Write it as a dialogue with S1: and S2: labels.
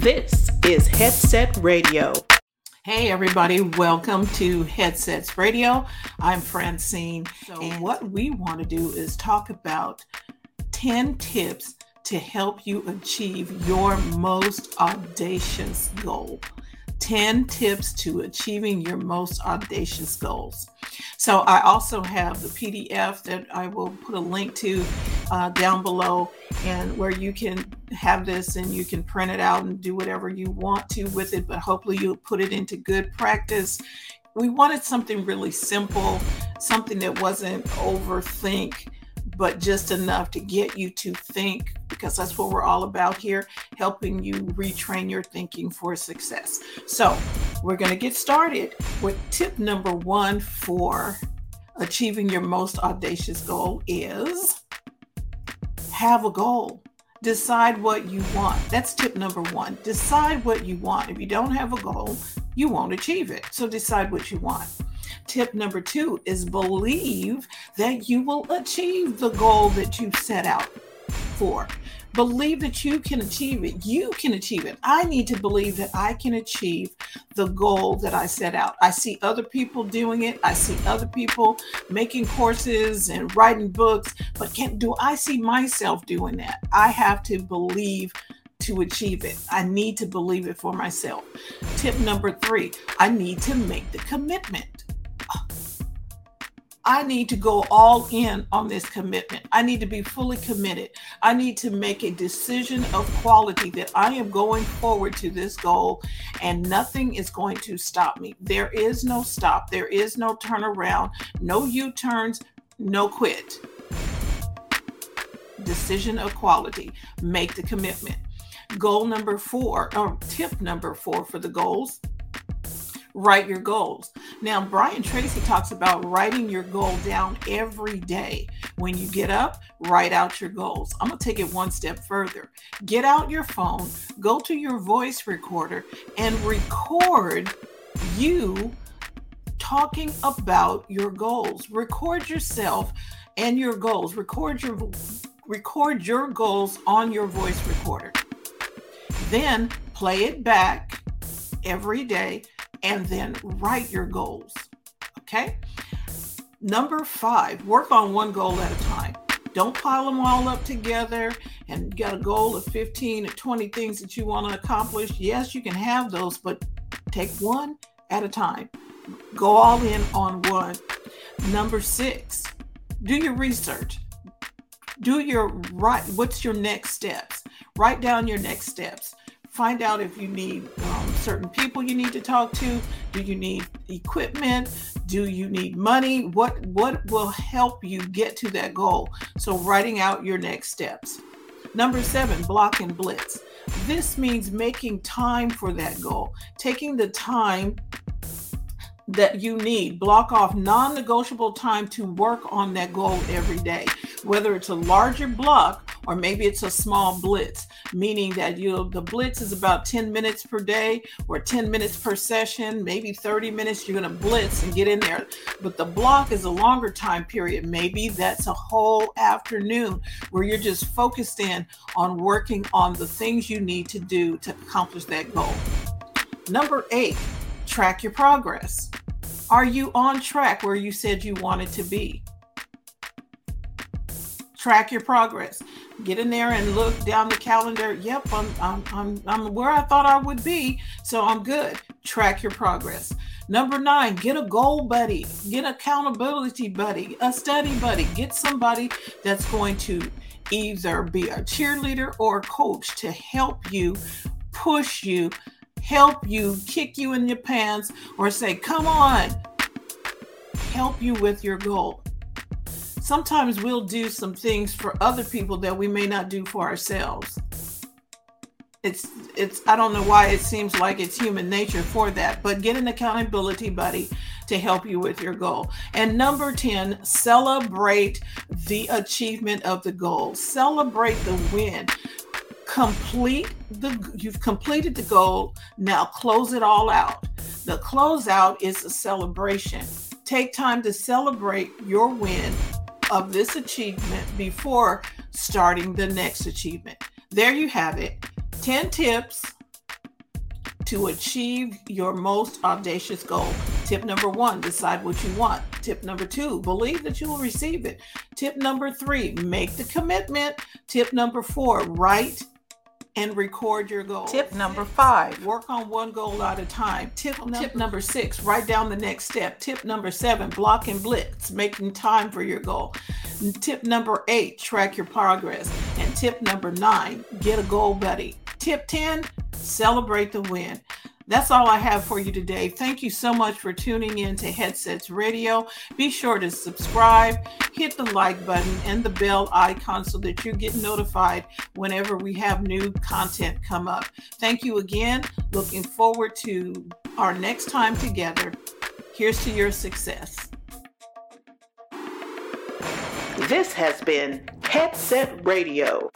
S1: This is Headset Radio.
S2: Hey, everybody, welcome to Headsets Radio. I'm Francine, so and what we want to do is talk about 10 tips to help you achieve your most audacious goal. 10 tips to achieving your most audacious goals. So, I also have the PDF that I will put a link to uh, down below, and where you can have this and you can print it out and do whatever you want to with it, but hopefully, you'll put it into good practice. We wanted something really simple, something that wasn't overthink but just enough to get you to think because that's what we're all about here helping you retrain your thinking for success. So, we're going to get started with tip number one for achieving your most audacious goal is have a goal. Decide what you want. That's tip number one. Decide what you want. If you don't have a goal, you won't achieve it. So decide what you want. Tip number two is believe that you will achieve the goal that you set out for. Believe that you can achieve it. You can achieve it. I need to believe that I can achieve the goal that I set out. I see other people doing it. I see other people making courses and writing books, but can do I see myself doing that? I have to believe to achieve it. I need to believe it for myself. Tip number 3, I need to make the commitment. I need to go all in on this commitment. I need to be fully committed. I need to make a decision of quality that I am going forward to this goal and nothing is going to stop me. There is no stop, there is no turnaround, no U turns, no quit. Decision of quality. Make the commitment. Goal number four, or tip number four for the goals write your goals. Now, Brian Tracy talks about writing your goal down every day. When you get up, write out your goals. I'm going to take it one step further. Get out your phone, go to your voice recorder, and record you talking about your goals. Record yourself and your goals. Record your record your goals on your voice recorder. Then play it back every day and then write your goals. Okay. Number five, work on one goal at a time. Don't pile them all up together and get a goal of 15 or 20 things that you want to accomplish. Yes, you can have those, but take one at a time. Go all in on one. Number six, do your research. Do your right. What's your next steps? Write down your next steps find out if you need certain people you need to talk to? Do you need equipment? Do you need money? What what will help you get to that goal? So writing out your next steps. Number seven block and blitz. This means making time for that goal. Taking the time that you need. Block off non negotiable time to work on that goal every day, whether it's a larger block or maybe it's a small blitz, meaning that you the blitz is about 10 minutes per day or 10 minutes per session, maybe 30 minutes you're going to blitz and get in there. But the block is a longer time period. Maybe that's a whole afternoon where you're just focused in on working on the things you need to do to accomplish that goal. Number 8, track your progress. Are you on track where you said you wanted to be? Track your progress. Get in there and look down the calendar. Yep, I'm, I'm, I'm, I'm where I thought I would be, so I'm good. Track your progress. Number nine, get a goal buddy, get accountability buddy, a study buddy. Get somebody that's going to either be a cheerleader or a coach to help you, push you, help you, kick you in your pants, or say, come on, help you with your goal. Sometimes we'll do some things for other people that we may not do for ourselves. It's it's I don't know why it seems like it's human nature for that, but get an accountability buddy to help you with your goal. And number 10, celebrate the achievement of the goal. Celebrate the win complete the you've completed the goal now close it all out the closeout is a celebration take time to celebrate your win of this achievement before starting the next achievement there you have it 10 tips to achieve your most audacious goal. Tip number one, decide what you want. Tip number two, believe that you will receive it. Tip number three, make the commitment. Tip number four, write and record your goals.
S1: Tip number five,
S2: work on one goal at a time. Tip, tip number six, write down the next step. Tip number seven, block and blitz, making time for your goal. Tip number eight, track your progress. And tip number nine, get a goal buddy. Tip 10, celebrate the win. That's all I have for you today. Thank you so much for tuning in to Headsets Radio. Be sure to subscribe, hit the like button, and the bell icon so that you get notified whenever we have new content come up. Thank you again. Looking forward to our next time together. Here's to your success.
S1: This has been Headset Radio.